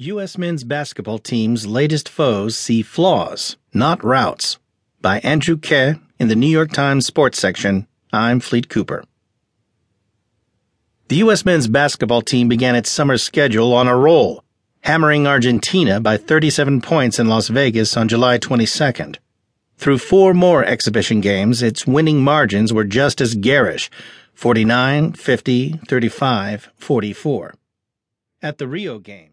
U.S. men's basketball team's latest foes see flaws, not routs. By Andrew Keh in the New York Times Sports section. I'm Fleet Cooper. The U.S. men's basketball team began its summer schedule on a roll, hammering Argentina by 37 points in Las Vegas on July 22nd. Through four more exhibition games, its winning margins were just as garish 49, 50, 35, 44. At the Rio game,